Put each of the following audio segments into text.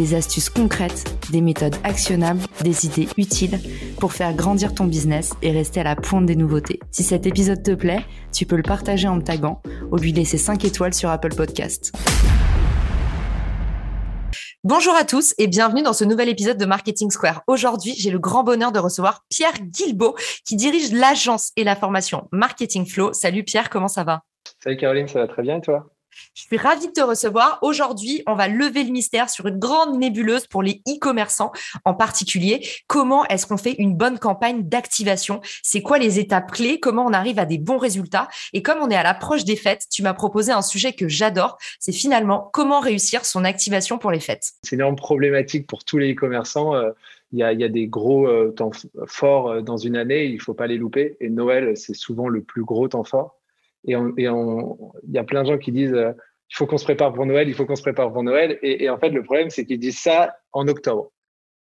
des astuces concrètes, des méthodes actionnables, des idées utiles pour faire grandir ton business et rester à la pointe des nouveautés. Si cet épisode te plaît, tu peux le partager en me taguant ou lui laisser 5 étoiles sur Apple Podcast. Bonjour à tous et bienvenue dans ce nouvel épisode de Marketing Square. Aujourd'hui, j'ai le grand bonheur de recevoir Pierre Guilbeault qui dirige l'agence et la formation Marketing Flow. Salut Pierre, comment ça va? Salut Caroline, ça va très bien et toi? Je suis ravie de te recevoir. Aujourd'hui, on va lever le mystère sur une grande nébuleuse pour les e-commerçants en particulier. Comment est-ce qu'on fait une bonne campagne d'activation? C'est quoi les étapes clés? Comment on arrive à des bons résultats? Et comme on est à l'approche des fêtes, tu m'as proposé un sujet que j'adore. C'est finalement comment réussir son activation pour les fêtes. C'est une énorme problématique pour tous les e-commerçants. Euh, il y, a, il y, a, des gros euh, temps forts euh, dans une année, il ne faut pas les louper. Et Noël, c'est souvent le plus gros temps fort. Et il y a plein de gens qui disent euh, il faut qu'on se prépare pour Noël, il faut qu'on se prépare pour Noël. Et, en fait, le problème, c'est qu'ils disent ça en octobre.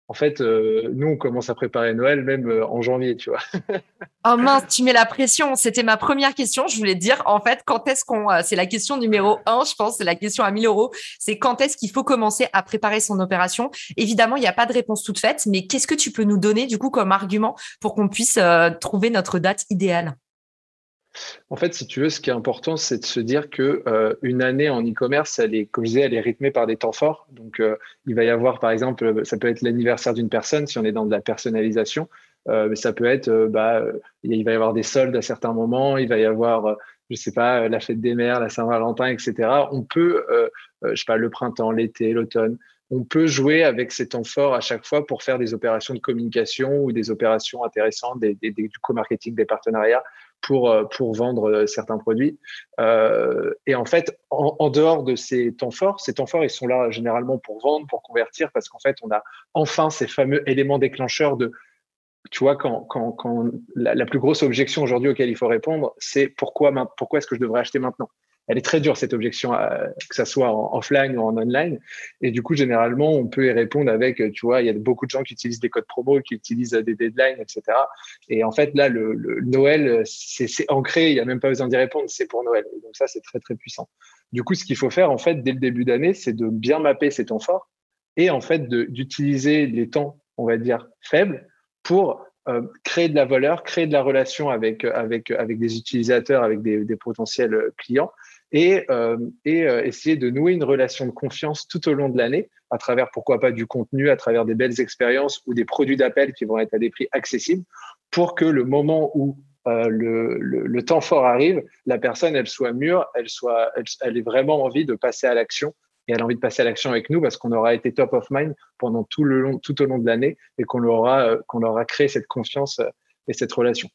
En fait, euh, nous, on commence à préparer Noël même euh, en janvier, tu vois. oh mince, tu mets la pression. C'était ma première question. Je voulais dire, en fait, quand est-ce qu'on. c'est la question numéro un, je pense, c'est la question à 1000 euros. C'est quand est-ce qu'il faut commencer à préparer son opération? Évidemment, il n'y a pas de réponse toute faite, mais qu'est-ce que tu peux nous donner, du coup, comme argument pour qu'on puisse trouver notre date idéale? En fait, si tu veux, ce qui est important, c'est de se dire que euh, une année en e-commerce, elle est, comme je disais, elle est rythmée par des temps forts. Donc, euh, il va y avoir, par exemple, ça peut être l'anniversaire d'une personne si on est dans de la personnalisation. Euh, mais ça peut être, bah, il va y avoir des soldes à certains moments. Il va y avoir, je sais pas, la fête des mères, la Saint-Valentin, etc. On peut, je sais pas, le printemps, l'été, l'automne. On peut jouer avec ces temps forts à chaque fois pour faire des opérations de communication ou des opérations intéressantes, des, du co-marketing, des partenariats pour, euh, pour vendre euh, certains produits. Euh, et en fait, en, dehors de ces temps forts, ces temps forts, ils sont là généralement pour vendre, pour convertir, parce qu'en fait, on a enfin ces fameux éléments déclencheurs de, tu vois, quand, la, plus grosse objection aujourd'hui auquel il faut répondre, c'est pourquoi, pourquoi est-ce que je devrais acheter maintenant? Elle est très dure cette objection, euh, que ça soit en offline ou en online. Et du coup, généralement, on peut y répondre avec, tu vois, il y a beaucoup de gens qui utilisent des codes promo, qui utilisent des deadlines, etc. Et en fait, là, le, Noël, c'est ancré, il n'y a même pas besoin d'y répondre, c'est pour Noël. donc ça, c'est très, très puissant. Du coup, ce qu'il faut faire, en fait, dès le début d'année, c'est de bien mapper ces temps forts et en fait d'utiliser les temps, on va dire, faibles pour euh, créer de la valeur, créer de la relation avec, avec, avec des utilisateurs, avec des potentiels clients et, euh, euh, essayer de nouer une relation de confiance tout au long de l'année à travers, pourquoi pas, du contenu, à travers des belles expériences ou des produits d'appel qui vont être à des prix accessibles pour que le moment où euh, le, le, temps fort arrive, la personne, elle soit mûre, elle, soit, elle, elle ait vraiment envie de passer à l'action et elle a envie de passer à l'action avec nous parce qu'on aura été top of mind pendant tout, le long, tout au long de l'année et qu'on aura, qu'on aura créé cette confiance et cette relation.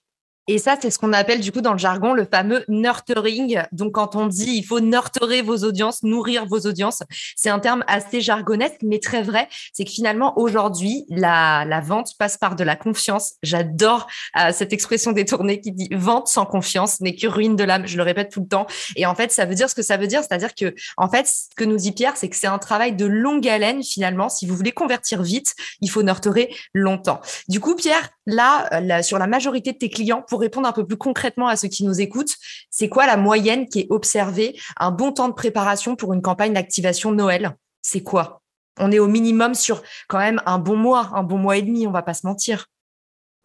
Et ça, c'est ce qu'on appelle du coup dans le jargon le fameux nurturing. Donc, quand on dit il faut nurturer vos audiences, nourrir vos audiences, c'est un terme assez jargonesque, mais très vrai. C'est que finalement, aujourd'hui, la, la vente passe par de la confiance. J'adore euh, cette expression détournée qui dit vente sans confiance n'est que ruine de l'âme. Je le répète tout le temps. Et en fait, ça veut dire ce que ça veut dire. C'est-à-dire que, en fait, ce que nous dit Pierre, c'est que c'est un travail de longue haleine finalement. Si vous voulez convertir vite, il faut nurturer longtemps. Du coup, Pierre, là, euh, là sur la majorité de tes clients, pour répondre un peu plus concrètement à ceux qui nous écoutent, c'est quoi la moyenne qui est observée, un bon temps de préparation pour une campagne d'activation Noël? C'est quoi? On est au minimum sur quand même un bon mois, un bon mois et demi, on va pas se mentir.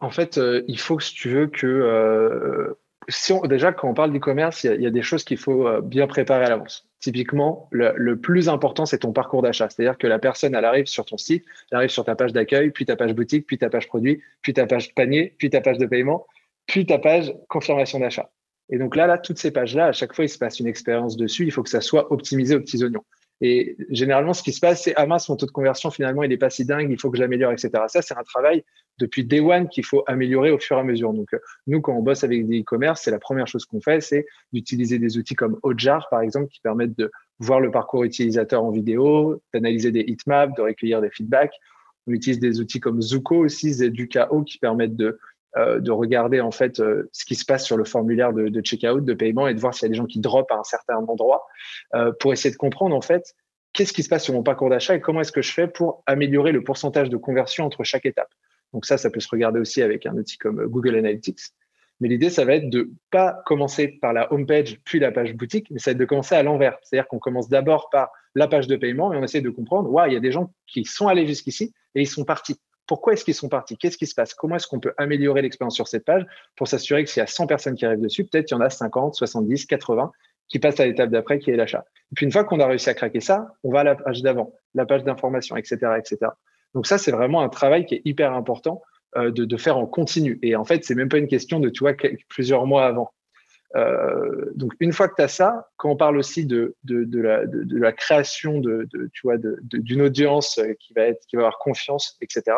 En fait, euh, il faut que si tu veux que euh, déjà quand on parle d'e-commerce, il y, a des choses qu'il faut euh, bien préparer à l'avance. Typiquement, le, le, plus important, c'est ton parcours d'achat. C'est-à-dire que la personne, elle arrive sur ton site, elle arrive sur ta page d'accueil, puis ta page boutique, puis ta page produit, puis ta page panier, puis ta page de paiement puis ta page confirmation d'achat. Et donc là, là, toutes ces pages-là, à chaque fois, il se passe une expérience dessus. Il faut que ça soit optimisé aux petits oignons. Et généralement, ce qui se passe, c'est ah mince, mon taux de conversion finalement, il n'est pas si dingue. Il faut que je l'améliore, etc. Ça, c'est un travail depuis day one qu'il faut améliorer au fur et à mesure. Donc, euh, nous, quand on bosse avec des e-commerce, c'est la première chose qu'on fait, c'est d'utiliser des outils comme Hotjar, par exemple, qui permettent de voir le parcours utilisateur en vidéo, d'analyser des heatmaps, de recueillir des feedbacks On utilise des outils comme Zuko aussi, Zedukao, qui permettent de, euh, de regarder en fait euh, ce qui se passe sur le formulaire de, de checkout, de paiement et de voir s'il y a des gens qui drop à un certain endroit euh, pour essayer de comprendre en fait qu'est-ce qui se passe sur mon parcours d'achat et comment est-ce que je fais pour améliorer le pourcentage de conversion entre chaque étape. Donc ça, ça peut se regarder aussi avec un outil comme Google Analytics. Mais l'idée, ça va être de pas commencer par la home page puis la page boutique, mais ça va être de commencer à l'envers. C'est-à-dire qu'on commence d'abord par la page de paiement et on essaie de comprendre, ouais, il y a des gens qui sont allés jusqu'ici et ils sont partis. Pourquoi est-ce qu'ils sont partis? Qu'est-ce qui se passe? Comment est-ce qu'on peut améliorer l'expérience sur cette page pour s'assurer que s'il y a 100 personnes qui arrivent dessus, peut-être il y en a 50, 70, 80 qui passent à l'étape d'après qui est l'achat? Et puis une fois qu'on a réussi à craquer ça, on va à la page d'avant, la page d'information, etc., etc. Donc ça, c'est vraiment un travail qui est hyper important euh, de, faire en continu. Et en fait, c'est même pas une question de, tu vois, plusieurs mois avant. Euh, donc, une fois que tu as ça, quand on parle aussi de, la, création de, tu vois, d'une audience qui va, être, qui va avoir confiance, etc.,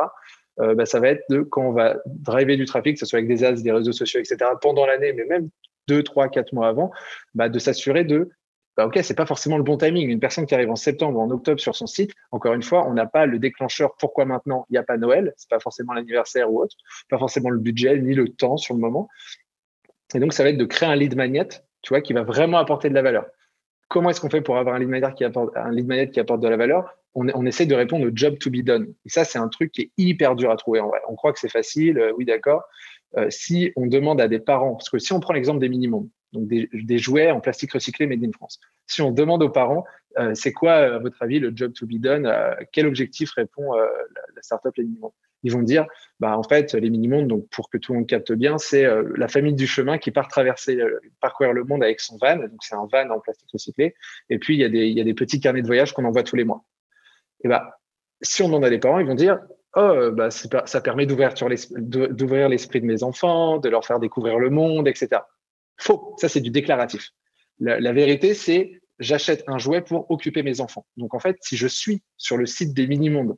euh, bah, ça va être de quand on va driver du trafic, que ce soit avec des ads, des réseaux sociaux, etc., pendant l'année, mais même deux, trois, quatre mois avant, bah, de s'assurer de bah, ok, c'est pas forcément le bon timing. Une personne qui arrive en septembre ou en octobre sur son site, encore une fois, on n'a pas le déclencheur. Pourquoi maintenant Il n'y a pas Noël, c'est pas forcément l'anniversaire ou autre, pas forcément le budget ni le temps sur le moment. Et donc, ça va être de créer un lead magnet, tu vois, qui va vraiment apporter de la valeur. Comment est-ce qu'on fait pour avoir un lead magnet qui apporte, un lead magnet qui apporte de la valeur? On, essaie de répondre au job to be done. Et ça, c'est un truc qui est hyper dur à trouver en vrai. On croit que c'est facile, euh, oui, d'accord. Euh, si on demande à des parents, parce que si on prend l'exemple des minimums, donc des, jouets en plastique recyclé made in France. Si on demande aux parents, euh, c'est quoi, à votre avis, le job to be done? Quel objectif répond la, la, startup Les Minimondes Ils vont dire, bah, en fait, les Minimondes, donc pour que tout le monde capte bien, c'est euh, la famille du chemin qui part traverser, euh, parcourir le monde avec son van. Donc c'est un van en plastique recyclé. Et puis il y a des, il y a des petits carnets de voyage qu'on envoie tous les mois. Et bah, si on demande à des parents, ils vont dire, oh, bah, ça permet d'ouvrir l'esprit de mes enfants, de leur faire découvrir le monde, etc. Faux. Ça, c'est du déclaratif. La, la vérité, c'est j'achète un jouet pour occuper mes enfants. Donc, en fait, si je suis sur le site des mini-mondes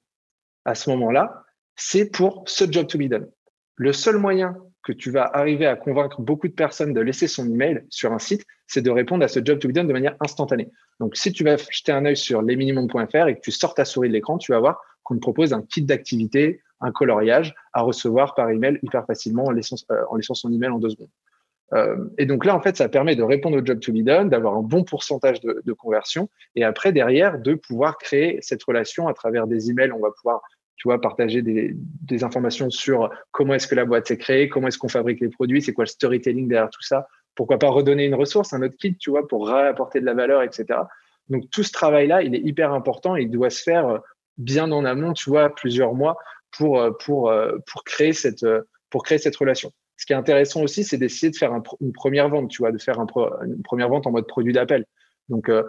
à ce moment-là, c'est pour ce job to be done. Le seul moyen que tu vas arriver à convaincre beaucoup de personnes de laisser son email sur un site, c'est de répondre à ce job to be done de manière instantanée. Donc, si tu vas jeter un œil sur lesminimondes.fr et que tu sors ta souris de l'écran, tu vas voir qu'on te propose un kit d'activité, un coloriage à recevoir par email hyper facilement en laissant, euh, son email en deux secondes. Euh, et donc là, en fait, ça permet de répondre au job to be done, d'avoir un bon pourcentage de, de, conversion, et après derrière de pouvoir créer cette relation à travers des emails. On va pouvoir, tu vois, partager des, informations sur comment est-ce que la boîte s'est créée, comment est-ce qu'on fabrique les produits, c'est quoi le storytelling derrière tout ça. Pourquoi pas redonner une ressource, un autre kit, tu vois, pour apporter de la valeur, etc. Donc tout ce travail-là, il est hyper important. Et il doit se faire bien en amont, tu vois, plusieurs mois pour pour pour créer cette pour créer cette relation. Ce qui est intéressant aussi, c'est d'essayer de faire un, une première vente, tu vois, de faire un une première vente en mode produit d'appel. Donc, euh,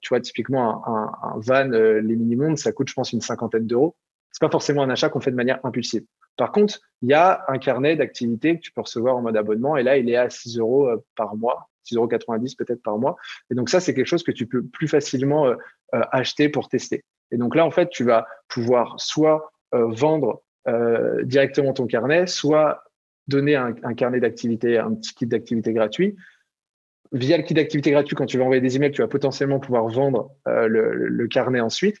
tu vois, typiquement, un van, euh, les mini-mondes, ça coûte, je pense, une cinquantaine d'euros. C'est pas forcément un achat qu'on fait de manière impulsive. Par contre, il y a un carnet d'activités que tu peux recevoir en mode abonnement, et là, il est à 6 euros euh, par mois, 6,90 euros peut-être par mois. Et donc, ça, c'est quelque chose que tu peux plus facilement euh, euh, acheter pour tester. Et donc là, en fait, tu vas pouvoir soit vendre directement ton carnet, soit donner un, carnet d'activité, un petit kit d'activité gratuit. Via le kit d'activité gratuit, quand tu vas envoyer des emails, tu vas potentiellement pouvoir vendre le, carnet ensuite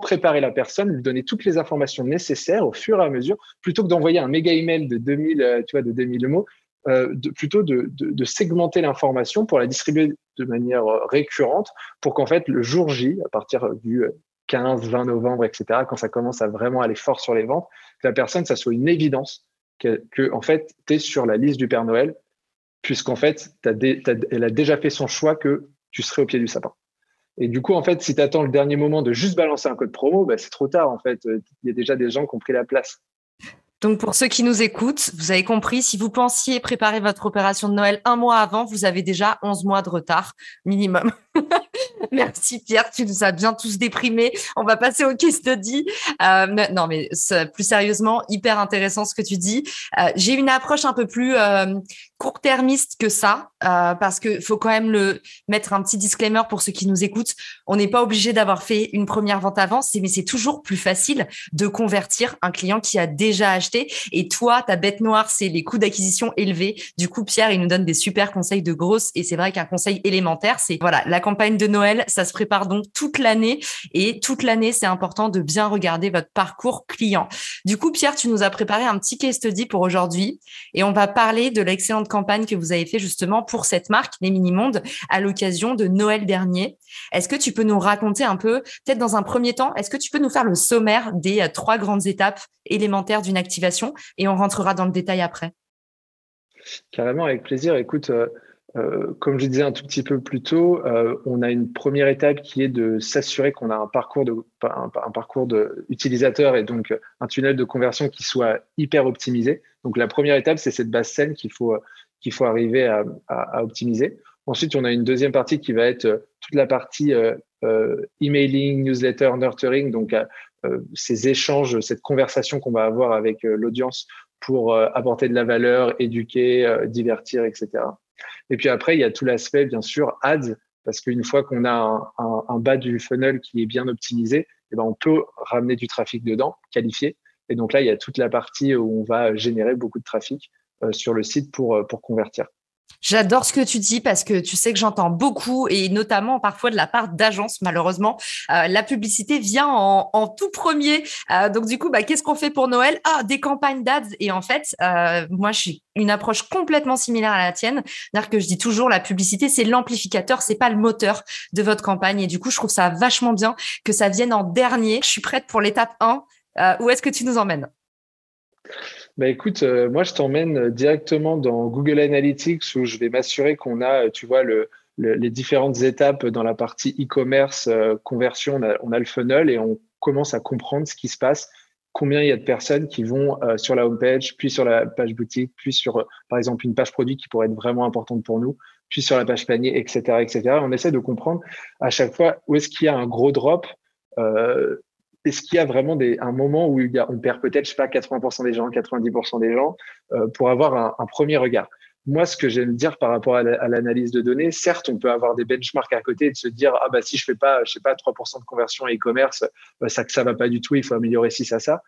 préparer la personne, lui donner toutes les informations nécessaires au fur et à mesure, plutôt que d'envoyer un méga email de 2000, euh, tu vois, de 2000 mots, euh, plutôt de segmenter l'information pour la distribuer de manière euh, récurrente pour qu'en fait, le jour J, à partir du 15, 20 novembre, etc., quand ça commence à vraiment aller fort sur les ventes, que la personne, ça soit une évidence que, en fait, tu es sur la liste du Père Noël, puisqu'en fait, elle a déjà fait son choix que tu serais au pied du sapin. Et du coup, en fait, si tu attends le dernier moment de juste balancer un code promo, bah, c'est trop tard. En fait, il y a déjà des gens qui ont pris la place. Donc, pour ceux qui nous écoutent, vous avez compris, si vous pensiez préparer votre opération de Noël un mois avant, vous avez déjà 11 mois de retard minimum. Merci Pierre, tu nous as bien tous déprimés. On va passer au case study. Euh, non, mais plus sérieusement, hyper intéressant ce que tu dis. Euh, J'ai une approche un peu plus euh, court-termiste que ça, parce que faut quand même mettre un petit disclaimer pour ceux qui nous écoutent. On n'est pas obligé d'avoir fait une première vente avant, mais c'est toujours plus facile de convertir un client qui a déjà acheté. Et toi, ta bête noire, c'est les coûts d'acquisition élevés. Du coup, Pierre, il nous donne des super conseils de grosses. Et c'est vrai qu'un conseil élémentaire, c'est voilà, la campagne de Noël Ça se prépare donc toute l'année et toute l'année, c'est important de bien regarder votre parcours client. Du coup, Pierre, tu nous as préparé un petit case study pour aujourd'hui et on va parler de l'excellente campagne que vous avez fait justement pour cette marque, les Mini-Mondes, à l'occasion de Noël dernier. Est-ce que tu peux nous raconter un peu, peut-être dans un premier temps, est-ce que tu peux nous faire le sommaire des euh, trois grandes étapes élémentaires d'une activation et on rentrera dans le détail après? Carrément, avec plaisir. Écoute, euh, euh, comme je disais un tout petit peu plus tôt, on a une première étape qui est de s'assurer qu'on a un parcours de un, parcours de utilisateur et donc un tunnel de conversion qui soit hyper optimisé. Donc la première étape, c'est cette base scène qu'il faut qu'il faut arriver à, à, optimiser. Ensuite, on a une deuxième partie qui va être toute la partie euh, emailing, newsletter, nurturing, donc euh, euh, ces échanges, cette conversation qu'on va avoir avec l'audience pour apporter de la valeur, éduquer, divertir, etc. Et puis après, il y a tout l'aspect, bien sûr, ads, parce qu'une fois qu'on a un, bas du funnel qui est bien optimisé, eh ben on peut ramener du trafic dedans, qualifié. Et donc là, il y a toute la partie où on va générer beaucoup de trafic sur le site pour, pour convertir. J'adore ce que tu dis parce que tu sais que j'entends beaucoup et notamment parfois de la part d'agences, malheureusement. Euh, la publicité vient en, tout premier. Euh, donc, du coup, bah, qu'est-ce qu'on fait pour Noël? Ah, des campagnes d'ads. Et en fait, euh, moi, suis une approche complètement similaire à la tienne. C'est-à-dire que je dis toujours, la publicité, c'est l'amplificateur, c'est pas le moteur de votre campagne. Et du coup, je trouve ça vachement bien que ça vienne en dernier. Je suis prête pour l'étape 1. où est-ce que tu nous emmènes? Bah écoute, euh, moi je t'emmène directement dans Google Analytics où je vais m'assurer qu'on a, tu vois, le, les différentes étapes dans la partie e-commerce, euh, conversion, on a, le funnel et on commence à comprendre ce qui se passe, combien il y a de personnes qui vont euh, sur la homepage, puis sur la page boutique, puis sur, par exemple, une page produit qui pourrait être vraiment importante pour nous, puis sur la page panier, etc., etc. On essaie de comprendre à chaque fois où est-ce qu'il y a un gros drop est-ce qu'il y a vraiment des, un moment où il y a, on perd peut-être, je sais pas, 80% des gens, 90% des gens, euh, pour avoir un, premier regard? Moi, ce que j'aime dire par rapport à l'analyse de données, certes, on peut avoir des benchmarks à côté et de se dire, ah bah si je fais pas, je sais pas, 3% de conversion à e-commerce, bah, ça ça va pas du tout, il faut améliorer ci, ça, ça.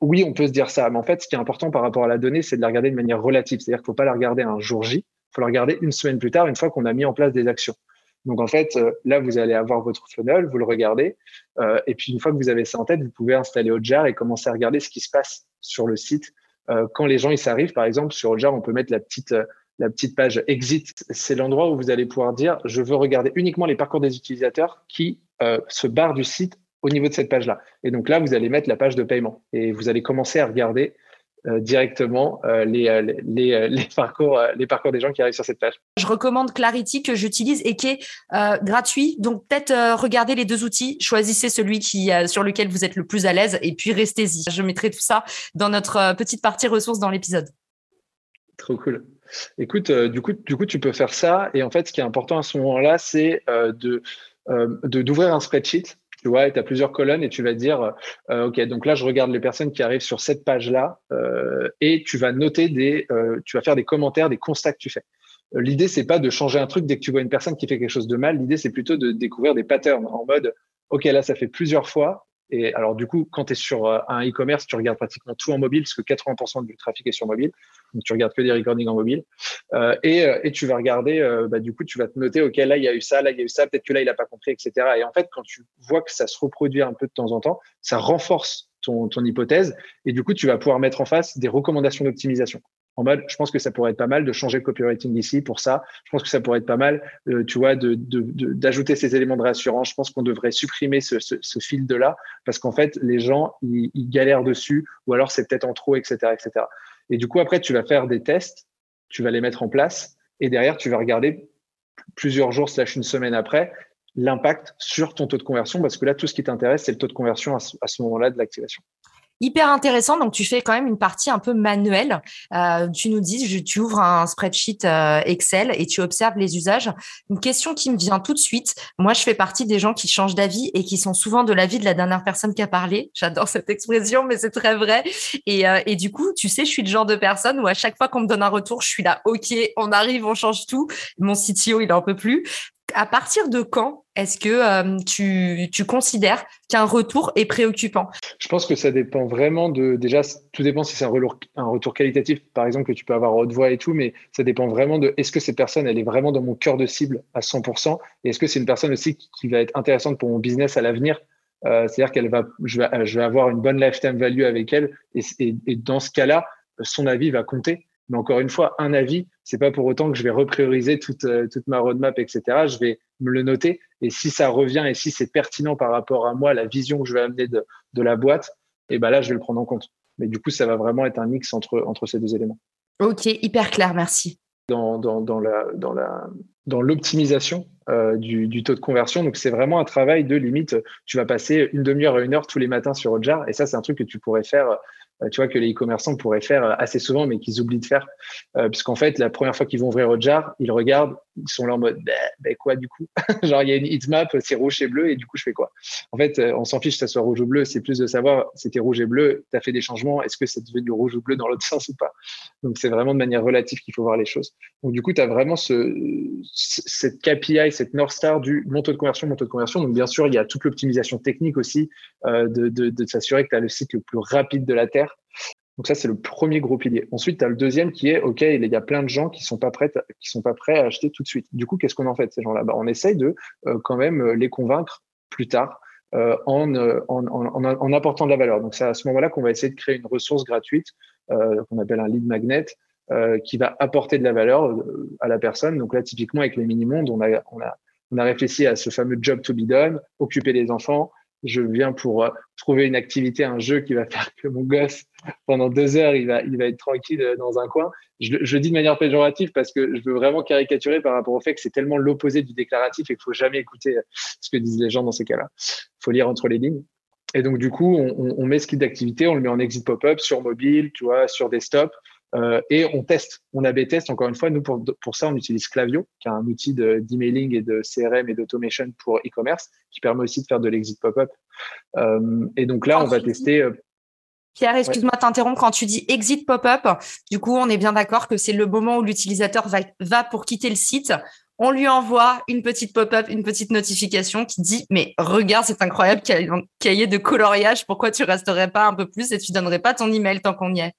Oui, on peut se dire ça, mais en fait, ce qui est important par rapport à la donnée, c'est de la regarder de manière relative. C'est-à-dire qu'il faut pas la regarder un jour J, il faut la regarder une semaine plus tard, une fois qu'on a mis en place des actions. Donc en fait, euh, là, vous allez avoir votre funnel, vous le regardez, euh, et puis une fois que vous avez ça en tête, vous pouvez installer Hotjar et commencer à regarder ce qui se passe sur le site. Euh, quand les gens ils s'arrivent, par exemple, sur Hotjar, on peut mettre la petite page exit. C'est l'endroit où vous allez pouvoir dire je veux regarder uniquement les parcours des utilisateurs qui se barrent du site au niveau de cette page-là. Et donc là, vous allez mettre la page de paiement et vous allez commencer à regarder directement euh, les, euh, les, les, parcours, les parcours des gens qui arrivent sur cette page. Je recommande Clarity que j'utilise et qui est gratuit. Donc peut-être regardez les deux outils, choisissez celui qui, sur lequel vous êtes le plus à l'aise et puis restez-y. Je mettrai tout ça dans notre petite partie ressources dans l'épisode. Trop cool. Écoute, du, coup, du coup, tu peux faire ça. Et en fait, ce qui est important à ce moment-là, c'est de d'ouvrir un spreadsheet tu vois, tu as plusieurs colonnes et tu vas dire, euh, OK, donc là, je regarde les personnes qui arrivent sur cette page-là euh, et tu vas noter des, euh, tu vas faire des commentaires, des constats que tu fais. L'idée, c'est pas de changer un truc dès que tu vois une personne qui fait quelque chose de mal. L'idée, c'est plutôt de découvrir des patterns en mode, OK, là, ça fait plusieurs fois. Et alors, du coup, quand tu es sur un e-commerce, tu regardes pratiquement tout en mobile parce que 80% du trafic est sur mobile. Donc, tu regardes que des recordings en mobile. Euh, et, euh, et, tu vas regarder, euh, bah, du coup, tu vas te noter, OK, là, il y a eu ça, là, il y a eu ça, peut-être que là, il n'a pas compris, etc. Et en fait, quand tu vois que ça se reproduit un peu de temps en temps, ça renforce ton hypothèse. Et du coup, tu vas pouvoir mettre en face des recommandations d'optimisation. En mode, je pense que ça pourrait être pas mal de changer le copywriting ici pour ça. Je pense que ça pourrait être pas mal, tu vois, d'ajouter ces éléments de réassurance. Je pense qu'on devrait supprimer ce, ce, ce fil de là parce qu'en fait, les gens, ils, ils galèrent dessus ou alors c'est peut-être en trop, etc., etc. Et du coup, après, tu vas faire des tests, tu vas les mettre en place, et derrière, tu vas regarder plusieurs jours slash une semaine après l'impact sur ton taux de conversion, parce que là, tout ce qui t'intéresse, c'est le taux de conversion à ce moment-là de l'activation hyper intéressant. Donc, tu fais quand même une partie un peu manuelle. Euh, tu nous dis, tu ouvres un spreadsheet euh, Excel et tu observes les usages. Une question qui me vient tout de suite. Moi, je fais partie des gens qui changent d'avis et qui sont souvent de l'avis de la dernière personne qui a parlé. J'adore cette expression, mais c'est très vrai. Et, euh, du coup, tu sais, je suis le genre de personne où à chaque fois qu'on me donne un retour, je suis là, OK, on arrive, on change tout. Mon CTO, il en peut plus à partir de quand est-ce que euh, tu, considères qu'un retour est préoccupant? Je pense que ça dépend vraiment de. Déjà, tout dépend si c'est un, retour qualitatif, par exemple, que tu peux avoir haute voix et tout, mais ça dépend vraiment de est-ce que cette personne, elle est vraiment dans mon cœur de cible à 100% et est-ce que c'est une personne aussi qui, va être intéressante pour mon business à l'avenir? Euh, C'est-à-dire qu'elle va je, vais, avoir une bonne lifetime value avec elle et dans ce cas-là, son avis va compter. Mais encore une fois, un avis, c'est pas pour autant que je vais reprioriser toute, euh, toute ma roadmap, etc. Je vais me le noter. Et si ça revient et si c'est pertinent par rapport à moi, la vision que je vais amener de, de la boîte, et eh ben là, je vais le prendre en compte. Mais du coup, ça va vraiment être un mix entre, entre ces deux éléments. Ok, hyper clair, merci. Dans, dans, dans la, dans la, dans l'optimisation euh, du, du, taux de conversion. Donc, c'est vraiment un travail de limite. Tu vas passer une demi-heure à une heure tous les matins sur Hotjar. Et ça, c'est un truc que tu pourrais faire tu vois, que les e-commerçants pourraient faire euh, assez souvent, mais qu'ils oublient de faire. Euh, puisqu'en fait, la première fois qu'ils vont ouvrir jar, ils regardent, ils sont là en mode, ben quoi du coup? Genre, il y a une heatmap, c'est rouge et bleu, et du coup, je fais quoi? En fait, on s'en fiche que ça soit rouge ou bleu, c'est plus de savoir, c'était rouge et bleu, tu as fait des changements, est-ce que c'est devenu rouge ou bleu dans l'autre sens ou pas? Donc, c'est vraiment de manière relative qu'il faut voir les choses. Donc, du coup, tu as vraiment ce, cette KPI, cette North Star du mon taux de conversion, mon de conversion. Donc, bien sûr, il y a toute l'optimisation technique aussi, euh, de, de, de s'assurer que tu as le site le plus rapide de la Terre donc ça, c'est le premier gros pilier. Ensuite, tu as le deuxième qui est, OK, il y a plein de gens qui sont pas prêts, sont pas prêts à acheter tout de suite. Du coup, qu'est-ce qu'on en fait ces gens-là? Bah, On essaye de euh, quand même euh, les convaincre plus tard euh, en, en, apportant de la valeur. Donc c'est à ce moment-là qu'on va essayer de créer une ressource gratuite qu'on appelle un lead magnet qui va apporter de la valeur à la personne. Donc là, typiquement, avec les mini-mondes, on a, on, a, on a réfléchi à ce fameux job to be done, occuper les enfants, je viens pour euh, trouver une activité, un jeu qui va faire que mon gosse, pendant deux heures, il va, être tranquille euh, dans un coin. Je, je dis de manière péjorative parce que je veux vraiment caricaturer par rapport au fait que c'est tellement l'opposé du déclaratif et qu'il faut jamais écouter euh, ce que disent les gens dans ces cas-là. Il faut lire entre les lignes. Et donc, du coup, on, on met ce kit d'activité, on le met en exit pop-up sur mobile, tu vois, sur desktop. Euh, et on teste, on a test. Encore une fois, nous, pour, pour ça, on utilise Clavio, qui est un outil d'emailing et de CRM et d'automation pour e-commerce, qui permet aussi de faire de l'exit pop-up. Euh, et donc là, on va tester. Euh, Pierre, excuse-moi de t'interrompre. Quand tu dis exit pop-up, du coup, on est bien d'accord que c'est le moment où l'utilisateur va, va pour quitter le site. On lui envoie une petite pop-up, une petite notification qui dit Mais regarde, c'est incroyable cahier de coloriage. Pourquoi tu resterais pas un peu plus et tu donnerais pas ton email tant qu'on y est?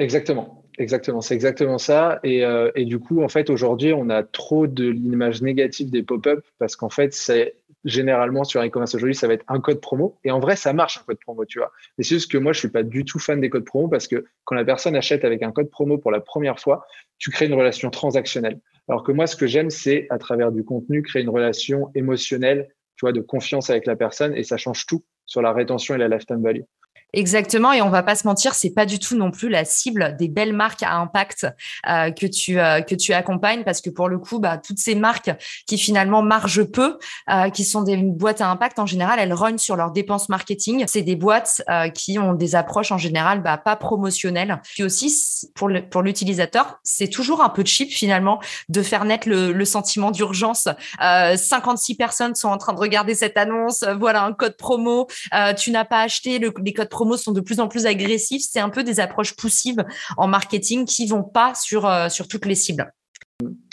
Exactement, exactement, c'est exactement ça. Et, euh, et, du coup, en fait, aujourd'hui, on a trop de l'image négative des pop-up parce qu'en fait, c'est généralement sur e-commerce aujourd'hui, ça va être un code promo. Et en vrai, ça marche un code promo, tu vois. Mais c'est juste que moi, je suis pas du tout fan des codes promo parce que quand la personne achète avec un code promo pour la première fois, tu crées une relation transactionnelle. Alors que moi, ce que j'aime, c'est à travers du contenu, créer une relation émotionnelle, tu vois, de confiance avec la personne et ça change tout sur la rétention et la lifetime value. Exactement, et on va pas se mentir, c'est pas du tout non plus la cible des belles marques à impact euh, que tu euh, que tu accompagnes, parce que pour le coup, bah, toutes ces marques qui finalement margent peu, euh, qui sont des boîtes à impact en général, elles rognent sur leurs dépenses marketing. C'est des boîtes qui ont des approches en général bah, pas promotionnelles. Puis aussi pour le, pour l'utilisateur, c'est toujours un peu cheap finalement de faire naître le, le sentiment d'urgence. 56 personnes sont en train de regarder cette annonce. Voilà un code promo. tu n'as pas acheté le, les codes promos sont de plus en plus agressifs. C'est un peu des approches poussives en marketing qui vont pas sur, euh, sur toutes les cibles.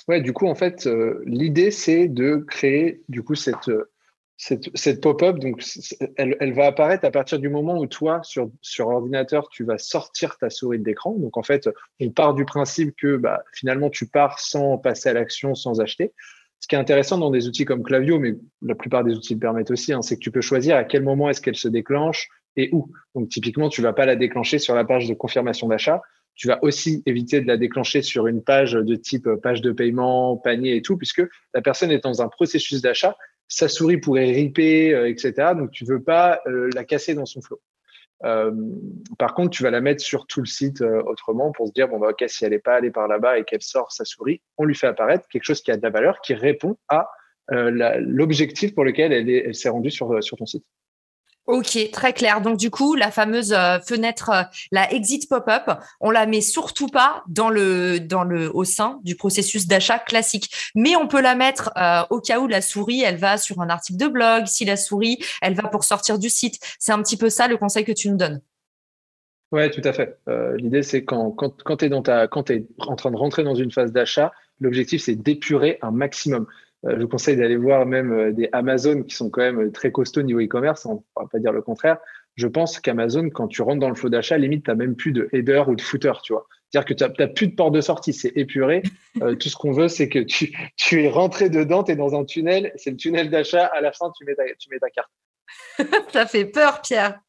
Ouais, du coup, en fait, euh, l'idée, c'est de créer du coup cette, cette, cette pop-up. Donc, elle, elle, va apparaître à partir du moment où toi, sur, sur ordinateur, tu vas sortir ta souris d'écran. Donc, en fait, on part du principe que bah, finalement, tu pars sans passer à l'action, sans acheter. Ce qui est intéressant dans des outils comme Clavio, mais la plupart des outils le permettent aussi, hein, c'est que tu peux choisir à quel moment est-ce qu'elle se déclenche, et où. Donc typiquement, tu vas pas la déclencher sur la page de confirmation d'achat. Tu vas aussi éviter de la déclencher sur une page de type page de paiement, panier et tout, puisque la personne est dans un processus d'achat, sa souris pourrait riper, euh, etc. Donc tu veux pas euh, la casser dans son. Euh, par contre, tu vas la mettre sur tout le site autrement pour se dire bon bah ok si elle n'est pas allée par là-bas et qu'elle sort sa souris, on lui fait apparaître quelque chose qui a de la valeur, qui répond à l'objectif pour lequel elle, s'est rendue sur ton site. Ok, très clair. Donc du coup, la fameuse euh, fenêtre, euh, la exit pop-up, on la met surtout pas dans le au sein du processus d'achat classique, mais on peut la mettre euh, au cas où la souris, elle va sur un article de blog, si la souris, elle va pour sortir du site. C'est un petit peu ça le conseil que tu nous donnes. Ouais, tout à fait. L'idée, c'est quand quand quand es en train de rentrer dans une phase d'achat, l'objectif c'est d'épurer un maximum. Je vous conseille d'aller voir même des Amazon qui sont quand même très costauds niveau e-commerce, on ne va pas dire le contraire. Je pense qu'Amazon, quand tu rentres dans le flot d'achat, limite, tu n'as même plus de header ou de footer, tu vois. C'est-à-dire que tu n'as plus de porte de sortie, c'est épuré. tout ce qu'on veut, c'est que tu, tu es rentré dedans, tu es dans un tunnel, c'est le tunnel d'achat, à la fin, tu mets tu mets ta carte. ça fait peur, Pierre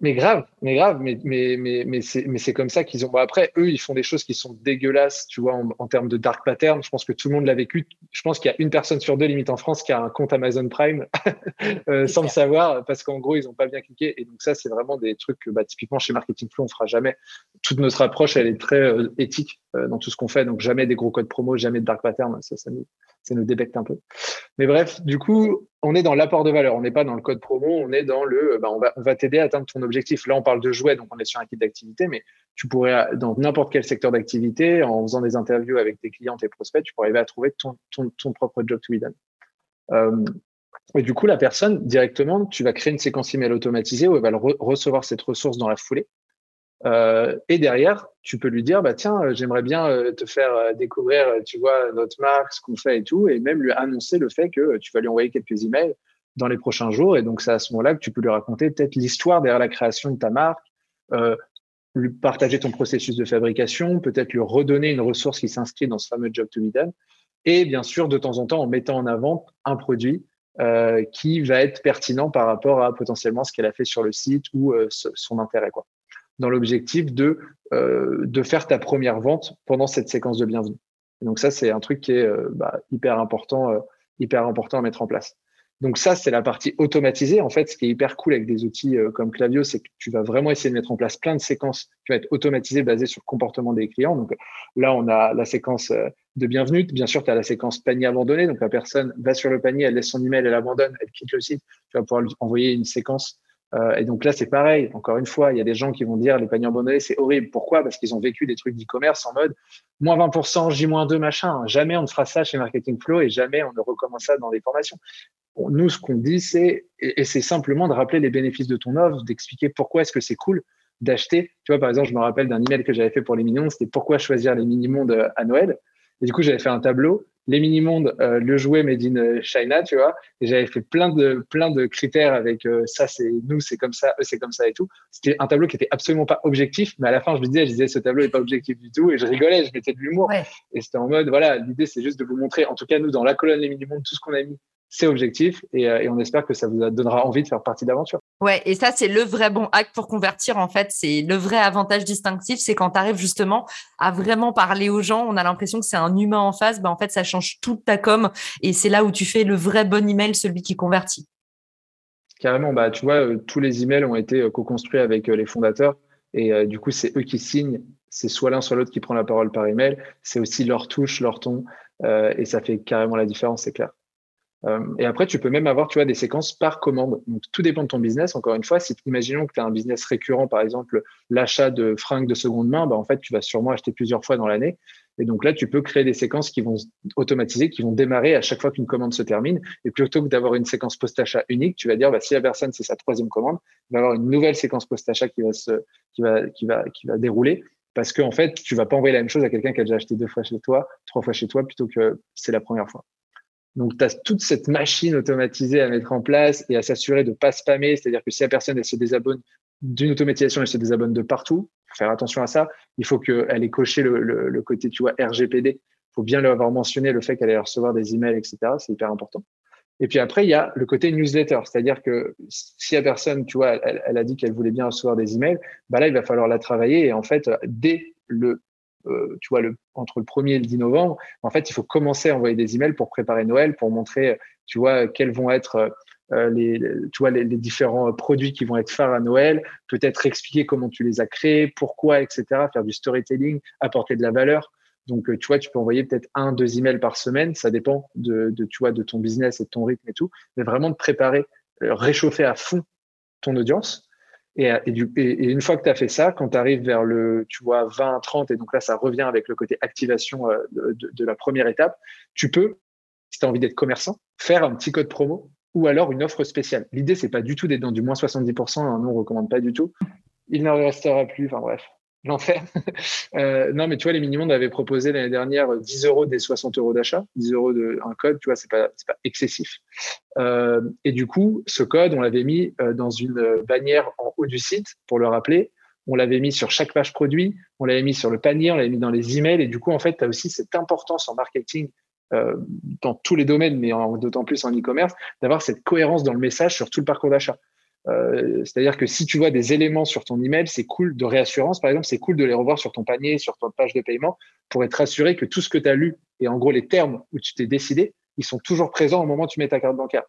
mais grave, mais grave, mais, mais, mais, mais c'est comme ça qu'ils ont. Bon, après, eux, ils font des choses qui sont dégueulasses, tu vois, en, termes de dark pattern. Je pense que tout le monde l'a vécu. Je pense qu'il y a une personne sur deux, limite en France, qui a un compte Amazon Prime euh, sans le savoir, parce qu'en gros, ils n'ont pas bien cliqué. Et donc, ça, c'est vraiment des trucs que, bah, typiquement, chez Marketing Flow, on fera jamais. Toute notre approche, elle est très euh, éthique dans tout ce qu'on fait. Donc, jamais des gros codes promo, jamais de dark pattern. Ça, ça nous, ça nous débecte un peu. Mais bref, du coup, on est dans l'apport de valeur. On n'est pas dans le code promo, on est dans le, bah, on va, on va t'aider à atteindre ton objectif. Là, on parle de jouets, donc on est sur un kit d'activité, mais tu pourrais, dans n'importe quel secteur d'activité, en faisant des interviews avec tes clients, tes prospects, tu pourrais arriver à trouver ton, ton, propre job to be done. Euh, et du coup, la personne, directement, tu vas créer une séquence email automatisée où elle va recevoir cette ressource dans la foulée. Euh, et derrière, tu peux lui dire, bah tiens, euh, j'aimerais bien euh, te faire découvrir, tu vois, notre marque, ce qu'on fait et tout, et même lui annoncer le fait que tu vas lui envoyer quelques emails dans les prochains jours. Et donc, c'est à ce moment-là que tu peux lui raconter peut-être l'histoire derrière la création de ta marque, lui partager ton processus de fabrication, peut-être lui redonner une ressource qui s'inscrit dans ce fameux job to be done. Et bien sûr, de temps en temps, en mettant en avant un produit qui va être pertinent par rapport à potentiellement ce qu'elle a fait sur le site ou son intérêt. Quoi dans l'objectif de, euh, de faire ta première vente pendant cette séquence de bienvenue. donc ça, c'est un truc qui est euh, bah, hyper important, euh, hyper important à mettre en place. Donc ça, c'est la partie automatisée. En fait, ce qui est hyper cool avec des outils comme Clavio, c'est que tu vas vraiment essayer de mettre en place plein de séquences qui vont être automatisées basées sur le comportement des clients. Donc là, on a la séquence de bienvenue. Bien sûr, tu as la séquence panier abandonné. Donc la personne va sur le panier, elle laisse son email, elle abandonne, elle quitte le site. Tu vas pouvoir lui envoyer une séquence euh, et donc là, c'est pareil. Encore une fois, il y a des gens qui vont dire les paniers abandonnés, c'est horrible. Pourquoi? Parce qu'ils ont vécu des trucs d'e-commerce en mode moins 20%, J-2, machin. Jamais on ne fera ça chez Marketing Flow et jamais on ne recommence ça dans les formations. nous, ce qu'on dit, c'est, et, c'est simplement de rappeler les bénéfices de ton offre, d'expliquer pourquoi est-ce que c'est cool d'acheter. Tu vois, par exemple, je me rappelle d'un email que j'avais fait pour les mini c'était pourquoi choisir les mini-mondes à Noël. Et du coup, j'avais fait un tableau les mini-mondes, euh, le jouet made in China, tu vois. Et j'avais fait plein de, plein de critères avec euh, ça, c'est nous, c'est comme ça, eux, c'est comme ça et tout. C'était un tableau qui était absolument pas objectif, mais à la fin, je me disais, je disais, ce tableau n'est pas objectif du tout. Et je rigolais, je mettais de l'humour. Et c'était en mode, voilà, l'idée, c'est juste de vous montrer, en tout cas, nous, dans la colonne les mini-mondes, tout ce qu'on a mis, c'est objectif euh, et, on espère que ça vous donnera envie de faire partie d'aventure. Ouais, et ça, c'est le vrai bon acte pour convertir. En fait, c'est le vrai avantage distinctif. C'est quand tu arrives justement à vraiment parler aux gens, on a l'impression que c'est un humain en face. Ben, en fait, ça change toute ta com et c'est là où tu fais le vrai bon email, celui qui convertit. Carrément, bah, tu vois, euh, tous les emails ont été euh, co-construits avec les fondateurs et du coup, c'est eux qui signent. C'est soit l'un, soit l'autre qui prend la parole par email. C'est aussi leur touche, leur ton et ça fait carrément la différence, c'est clair. Euh, et après, tu peux même avoir, tu vois, des séquences par commande. Donc, tout dépend de ton business. Encore une fois, si imaginons que tu as un business récurrent, par exemple, l'achat de fringues de seconde main, bah, en fait, tu vas sûrement acheter plusieurs fois dans l'année. Et donc là, tu peux créer des séquences qui vont automatiser, qui vont démarrer à chaque fois qu'une commande se termine. Et plutôt que d'avoir une séquence post-achat unique, tu vas dire, bah, si la personne, c'est sa troisième commande, il va avoir une nouvelle séquence post-achat qui va se, qui va, qui va, qui va dérouler. Parce qu'en en fait, tu vas pas envoyer la même chose à quelqu'un qui a déjà acheté deux fois chez toi, trois fois chez toi, plutôt que c'est la première fois. Donc, tu as toute cette machine automatisée à mettre en place et à s'assurer de ne pas spammer. C'est-à-dire que si la personne elle se désabonne d'une automatisation, elle se désabonne de partout. Il faut faire attention à ça. Il faut qu'elle ait coché le, côté, tu vois, RGPD. Il faut bien lui avoir mentionné le fait qu'elle allait recevoir des emails, etc. C'est hyper important. Et puis après, il y a le côté newsletter. C'est-à-dire que si la personne, tu vois, elle, elle a dit qu'elle voulait bien recevoir des emails, bah là, il va falloir la travailler. Et en fait, dès le euh, tu vois, le, entre le 1er et le 10 novembre, en fait, il faut commencer à envoyer des emails pour préparer Noël, pour montrer, tu vois, quels vont être euh, les, tu vois, les, différents produits qui vont être phares à Noël, peut-être expliquer comment tu les as créés, pourquoi, etc., faire du storytelling, apporter de la valeur. Donc, euh, tu vois, tu peux envoyer peut-être un, deux emails par semaine, ça dépend de, de, tu vois, de ton business et de ton rythme et tout, mais vraiment de préparer, réchauffer à fond ton audience et, une fois que tu as fait ça, quand tu arrives vers le, tu vois, 20, 30, et donc là, ça revient avec le côté activation euh, de, la première étape, tu peux, si tu as envie d'être commerçant, faire un petit code promo ou alors une offre spéciale. L'idée, c'est pas du tout d'être dans du moins 70%, hein, nous, on recommande pas du tout. Il n'en restera plus, enfin bref. L'enfer. Euh, non, mais tu vois, les mini-mondes avaient proposé l'année dernière 10 euros des 60 euros d'achat, 10 euros de un code, tu vois, c'est pas, pas excessif. Euh, et du coup, ce code, on l'avait mis euh, dans une bannière en haut du site pour le rappeler. On l'avait mis sur chaque page produit, on l'avait mis sur le panier, on l'avait mis dans les emails. Et du coup, en fait, tu as aussi cette importance en marketing dans tous les domaines, mais d'autant plus en e-commerce, d'avoir cette cohérence dans le message sur tout le parcours d'achat. Euh, c'est-à-dire que si tu vois des éléments sur ton email, c'est cool de réassurance, par exemple, c'est cool de les revoir sur ton panier, sur ton page de paiement, pour être assuré que tout ce que tu as lu et en gros les termes où tu t'es décidé, ils sont toujours présents au moment où tu mets ta carte bancaire.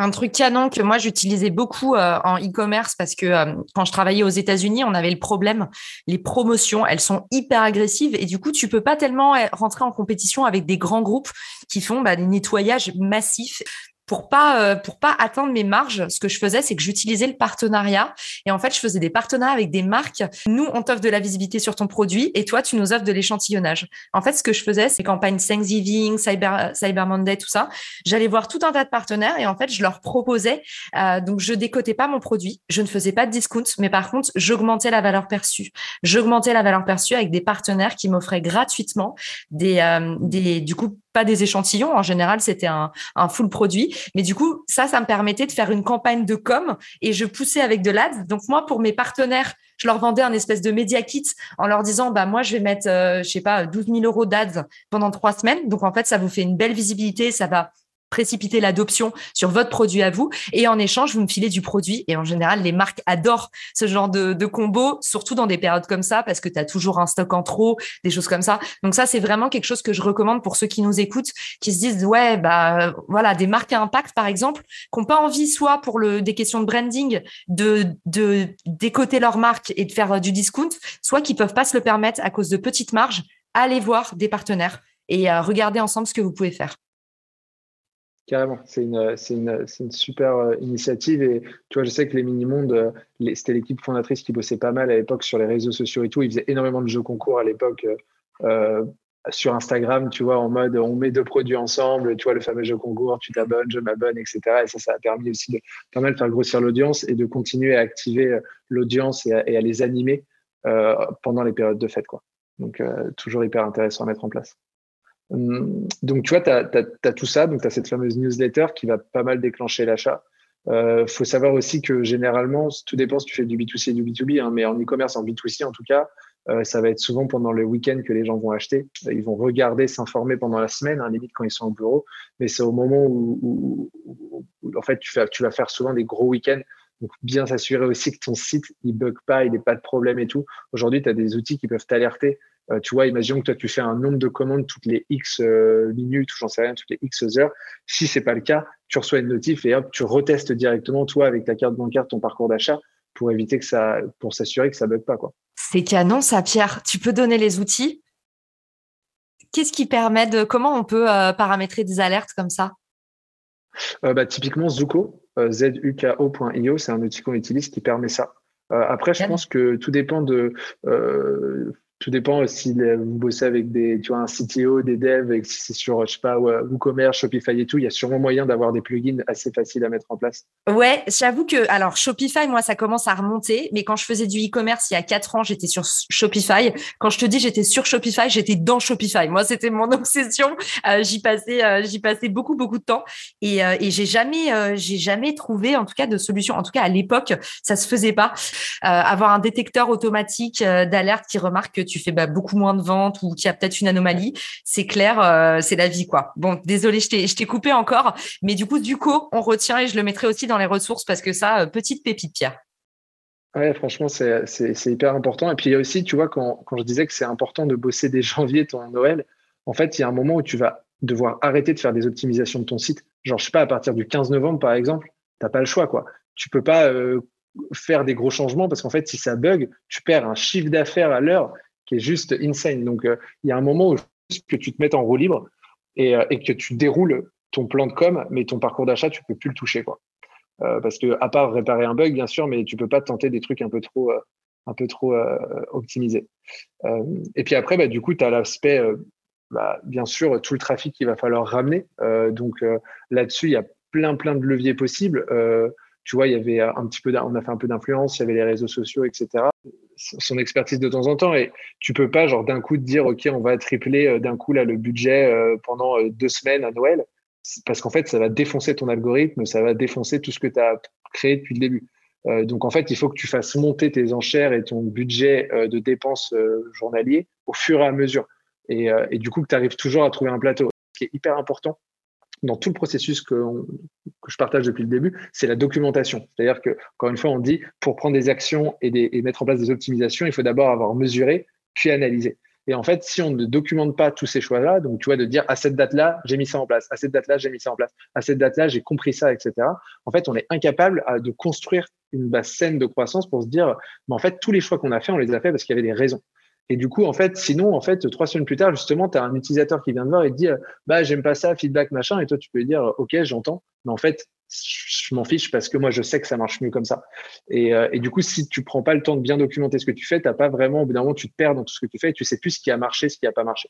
Un truc canon que moi j'utilisais beaucoup euh, en e-commerce parce que euh, quand je travaillais aux États-Unis, on avait le problème, les promotions, elles sont hyper agressives et du coup tu peux pas tellement rentrer en compétition avec des grands groupes qui font bah, des nettoyages massifs pour pas euh, pour pas atteindre mes marges, ce que je faisais, c'est que j'utilisais le partenariat et en fait, je faisais des partenariats avec des marques. Nous, on t'offre de la visibilité sur ton produit et toi, tu nous offres de l'échantillonnage. En fait, ce que je faisais, c'est campagne Thanksgiving, Cyber Cyber Monday, tout ça. J'allais voir tout un tas de partenaires et en fait, je leur proposais. Euh, donc, je décotais pas mon produit, je ne faisais pas de discount, mais par contre, j'augmentais la valeur perçue. J'augmentais la valeur perçue avec des partenaires qui m'offraient gratuitement des euh, des du coup des échantillons. En général, c'était un, full produit. Mais du coup, ça, ça me permettait de faire une campagne de com et je poussais avec de l'ads. Donc moi, pour mes partenaires, je leur vendais un espèce de média kit en leur disant, bah moi, je vais mettre, euh, je sais pas, 12 000 euros d'ads pendant trois semaines. Donc en fait, ça vous fait une belle visibilité, ça va précipiter l'adoption sur votre produit à vous. Et en échange vous me filez du produit. Et en général les marques adorent ce genre de, combo surtout dans des périodes comme ça parce que tu as toujours un stock en trop des choses comme ça. Donc ça c'est vraiment quelque chose que je recommande pour ceux qui nous écoutent qui se disent ouais bah voilà des marques à impact par exemple qui n'ont pas envie soit pour le des questions de branding de de décoter leur marque et de faire euh, du discount soit qui peuvent pas se le permettre à cause de petites marges. Allez voir des partenaires et euh, regardez ensemble ce que vous pouvez faire Carrément, c'est une, super euh, initiative. Et tu vois, je sais que les mini-mondes, euh, c'était l'équipe fondatrice qui bossait pas mal à l'époque sur les réseaux sociaux et tout. Ils faisaient énormément de jeux concours à l'époque euh, sur Instagram, tu vois, en mode on met deux produits ensemble, tu vois, le fameux jeu concours, tu t'abonnes, je m'abonne, etc. Et ça, ça a permis aussi de pas mal faire grossir l'audience et de continuer à activer l'audience et, et, à les animer pendant les périodes de fête. Quoi. Donc, toujours hyper intéressant à mettre en place. Hum, donc, tu vois, tu as, tout ça. Donc, tu as cette fameuse newsletter qui va pas mal déclencher l'achat. Il euh, faut savoir aussi que généralement, tout dépend si tu fais du B2C et du B2B, hein, mais en e-commerce, en B2C en tout cas, euh, ça va être souvent pendant le week-end que les gens vont acheter. Ils vont regarder, s'informer pendant la semaine, hein, limite quand ils sont au bureau, mais c'est au moment où, en fait, tu, fais, tu vas faire souvent des gros week-ends. Donc, bien s'assurer aussi que ton site, il bug pas, il n'est pas de problème et tout. Aujourd'hui, tu as des outils qui peuvent t'alerter euh, tu vois, imaginons que toi, tu fais un nombre de commandes toutes les X euh, minutes, ou j'en sais rien, toutes les X heures. Si c'est pas le cas, tu reçois une notif et hop, tu retestes directement, toi, avec ta carte bancaire, ton parcours d'achat pour éviter que ça, pour s'assurer que ça bug pas, quoi. C'est canon, ça, Pierre. Tu peux donner les outils. Qu'est-ce qui permet de, comment on peut euh, paramétrer des alertes comme ça? bah, typiquement, Zuko, zuko.io, c'est un outil qu'on utilise qui permet ça. après, je pense que tout dépend de tout dépend si vous bossez avec des, tu vois, un CTO, des devs, et si c'est sur, je sais pas, WooCommerce, Shopify et tout, il y a sûrement moyen d'avoir des plugins assez faciles à mettre en place. Ouais, j'avoue que, alors, Shopify, moi, ça commence à remonter, mais quand je faisais du e-commerce il y a quatre ans, j'étais sur Shopify. Quand je te dis j'étais sur Shopify, j'étais dans Shopify. Moi, c'était mon obsession. Euh, j'y passais, euh, j'y passais beaucoup, beaucoup de temps et, euh, et j'ai jamais, j'ai jamais trouvé, en tout cas, de solution. En tout cas, à l'époque, ça se faisait pas. avoir un détecteur automatique d'alerte qui remarque que tu fais bah, beaucoup moins de ventes ou qu'il y a peut-être une anomalie, c'est clair, euh, c'est la vie quoi. Bon, désolé, je t'ai coupé encore, mais du coup, du coup, on retient et je le mettrai aussi dans les ressources parce que ça, euh, petite pépite, Pierre. Ouais, franchement, c'est hyper important. Et puis, il y a aussi, tu vois, quand, quand je disais que c'est important de bosser dès janvier ton Noël, en fait, il y a un moment où tu vas devoir arrêter de faire des optimisations de ton site. Genre, je sais pas, à partir du 15 novembre, par exemple, tu n'as pas le choix, quoi. Tu peux pas euh, faire des gros changements parce qu'en fait, si ça bug, tu perds un chiffre d'affaires à l'heure qui est juste insane. Donc, euh, il y a un moment où que tu te mettes en roue libre et, euh, et, que tu déroules ton plan de com, mais ton parcours d'achat, tu peux plus le toucher, quoi. Euh, parce que à part réparer un bug, bien sûr, mais tu peux pas tenter des trucs un peu trop, un optimisés. et puis après, bah, du coup, tu as l'aspect, bah, bien sûr, tout le trafic qu'il va falloir ramener. donc là-dessus, il y a plein, plein de leviers possibles. tu vois, il y avait un petit peu, on a fait un peu d'influence, il y avait les réseaux sociaux, etc son expertise de temps en temps. Et tu peux pas, genre, d'un coup, te dire, OK, on va tripler d'un coup là, le budget pendant deux semaines à Noël. Parce qu'en fait, ça va défoncer ton algorithme, ça va défoncer tout ce que tu as créé depuis le début. Euh, donc en fait, il faut que tu fasses monter tes enchères et ton budget euh, de dépenses euh, journalier au fur et à mesure. Et, et du coup, que tu arrives toujours à trouver un plateau. Ce qui est hyper important dans tout le processus que, je partage depuis le début, c'est la documentation. C'est-à-dire que, encore une fois, on dit pour prendre des actions et, et mettre en place des optimisations, il faut d'abord avoir mesuré puis analysé. Et en fait, si on ne documente pas tous ces choix-là, donc tu vois, de dire à cette date-là, j'ai mis ça en place, à cette date-là, j'ai mis ça en place, à cette date-là, j'ai compris ça, etc. En fait, on est incapable de construire une base saine de croissance pour se dire, mais en fait, tous les choix qu'on a fait, on les a fait parce qu'il y avait des raisons. Et du coup, en fait, sinon, en fait, trois semaines plus tard, justement, tu as un utilisateur qui vient te voir et te dit, bah, j'aime pas ça, feedback, machin. Et toi, tu peux lui dire, OK, j'entends. Mais en fait, je m'en fiche parce que moi, je sais que ça marche mieux comme ça. Et, euh, et, du coup, si tu prends pas le temps de bien documenter ce que tu fais, t'as pas vraiment, au bout d'un moment, tu te perds dans tout ce que tu fais et tu sais plus ce qui a marché, ce qui a pas marché.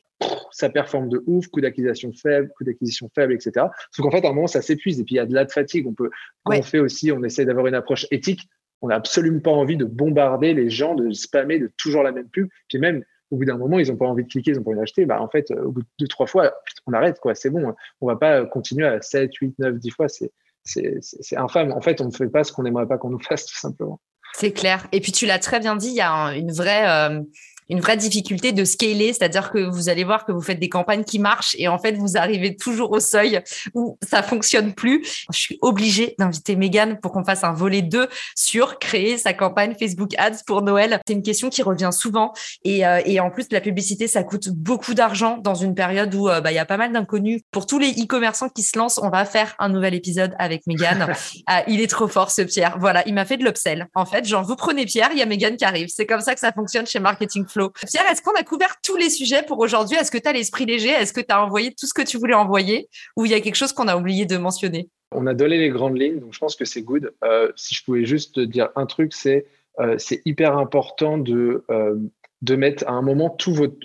Ça performe de ouf, coût d'acquisition faible, coût d'acquisition faible, etc. Sauf qu'en fait, à un moment, ça s'épuise et puis il y a de la fatigue. On peut, on fait aussi, on essaie d'avoir une approche éthique. On n'a absolument pas envie de bombarder les gens, de spammer de toujours la même pub. Puis même, au bout d'un moment, ils n'ont pas envie de cliquer, ils n'ont pas envie d'acheter. Bah, en fait, au bout de deux, trois fois, on arrête, quoi. C'est bon. On va pas continuer à 7, 8, 9, 10 fois. C'est, c'est infâme. En fait, on ne fait pas ce qu'on n'aimerait pas qu'on nous fasse, tout simplement. C'est clair. Et puis tu l'as très bien dit, il y a une vraie, euh, une vraie difficulté de scaler, c'est-à-dire que vous allez voir que vous faites des campagnes qui marchent et en fait vous arrivez toujours au seuil où ça fonctionne plus. Je suis obligée d'inviter Megan pour qu'on fasse un volet 2 sur créer sa campagne Facebook Ads pour Noël. C'est une question qui revient souvent et, euh, et en plus la publicité ça coûte beaucoup d'argent dans une période où euh, bah, il y a pas mal d'inconnus. Pour tous les e-commerçants qui se lancent, on va faire un nouvel épisode avec Megan. Ah, il est trop fort ce Pierre. Voilà, il m'a fait de l'upsell. En fait, genre vous prenez Pierre, il y a Megan qui arrive. C'est comme ça que ça fonctionne chez Marketing Flow. Pierre, est-ce qu'on a couvert tous les sujets pour aujourd'hui? Est-ce que tu as l'esprit léger? Est-ce que tu as envoyé tout ce que tu voulais envoyer? Ou il y a quelque chose qu'on a oublié de mentionner? On a donné les grandes lignes, donc je pense que c'est good. Euh, si je pouvais juste dire un truc, c'est euh, hyper important de, euh, de mettre à un moment tout votre.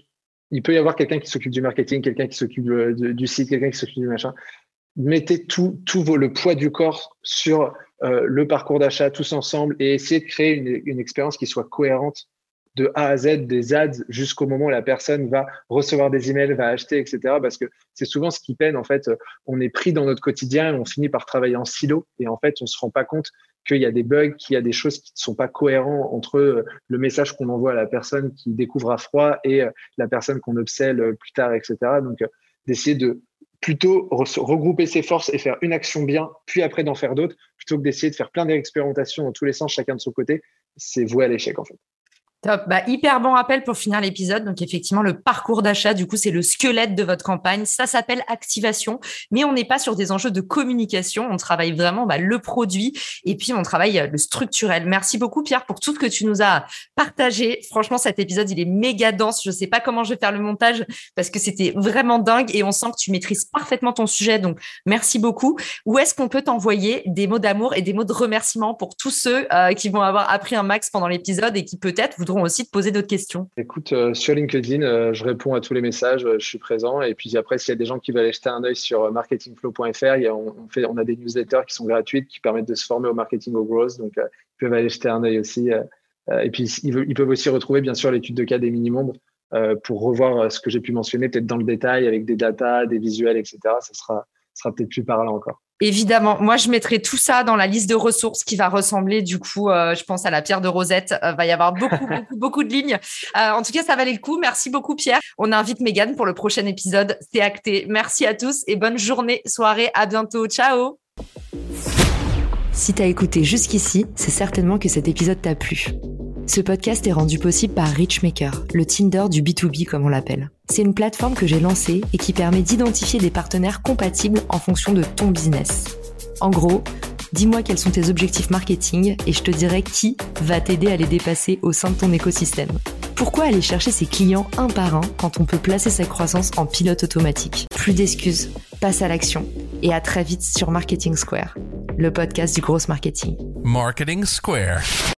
Il peut y avoir quelqu'un qui s'occupe du marketing, quelqu'un qui s'occupe du site, quelqu'un qui s'occupe du machin. Mettez tout, tout le poids du corps sur le parcours d'achat tous ensemble et essayez de créer une expérience qui soit cohérente de A à Z des ads jusqu'au moment où la personne va recevoir des emails, va acheter, etc. Parce que c'est souvent ce qui peine. En fait, on est pris dans notre quotidien et on finit par travailler en silo. Et en fait, on se rend pas compte qu'il y a des bugs, qu'il y a des choses qui ne sont pas cohérents entre le message qu'on envoie à la personne qui découvre à froid et la personne qu'on obsèle plus tard, etc. Donc, d'essayer de plutôt regrouper ses forces et faire une action bien, puis après d'en faire d'autres, plutôt que d'essayer de faire plein d'expérimentations dans tous les sens, chacun de son côté, c'est voué à l'échec en fait. Top. Bah, hyper bon rappel pour finir l'épisode. Donc, effectivement, le parcours d'achat, du coup, c'est le squelette de votre campagne. Ça s'appelle activation, mais on n'est pas sur des enjeux de communication. On travaille vraiment bah, le produit et puis on travaille euh, le structurel. Merci beaucoup, Pierre, pour tout ce que tu nous as partagé. Franchement, cet épisode, il est méga dense. Je sais pas comment je vais faire le montage parce que c'était vraiment dingue et on sent que tu maîtrises parfaitement ton sujet. Donc, merci beaucoup. Où est-ce qu'on peut t'envoyer des mots d'amour et des mots de remerciement pour tous ceux euh, qui vont avoir appris un max pendant l'épisode et qui peut-être voudront aussi de poser d'autres questions. Écoute, euh, sur LinkedIn, euh, je réponds à tous les messages, euh, je suis présent. Et puis après, s'il y a des gens qui veulent jeter un œil sur marketingflow.fr, on, fait, on a des newsletters qui sont gratuites, qui permettent de se former au marketing au growth. Donc, ils peuvent aller jeter un œil aussi. et puis, ils, peuvent aussi retrouver, bien sûr, l'étude de cas des mini-mondes pour revoir ce que j'ai pu mentionner, peut-être dans le détail, avec des datas, des visuels, etc. Ça sera, sera peut-être plus parlant encore. Évidemment, moi je mettrai tout ça dans la liste de ressources qui va ressembler du coup, euh, je pense à la pierre de Rosette. Il euh, va y avoir beaucoup, beaucoup, beaucoup de lignes. Euh, en tout cas, ça valait le coup. Merci beaucoup Pierre. On invite Megan pour le prochain épisode. C'est acté. Merci à tous et bonne journée, soirée. À bientôt. Ciao. Si t'as écouté jusqu'ici, c'est certainement que cet épisode t'a plu. Ce podcast est rendu possible par Richmaker, le Tinder du B2B comme on l'appelle. C'est une plateforme que j'ai lancée et qui permet d'identifier des partenaires compatibles en fonction de ton business. En gros, dis-moi quels sont tes objectifs marketing et je te dirai qui va t'aider à les dépasser au sein de ton écosystème. Pourquoi aller chercher ses clients un par un quand on peut placer sa croissance en pilote automatique? Plus d'excuses, passe à l'action et à très vite sur Marketing Square, le podcast du gros marketing. Marketing Square.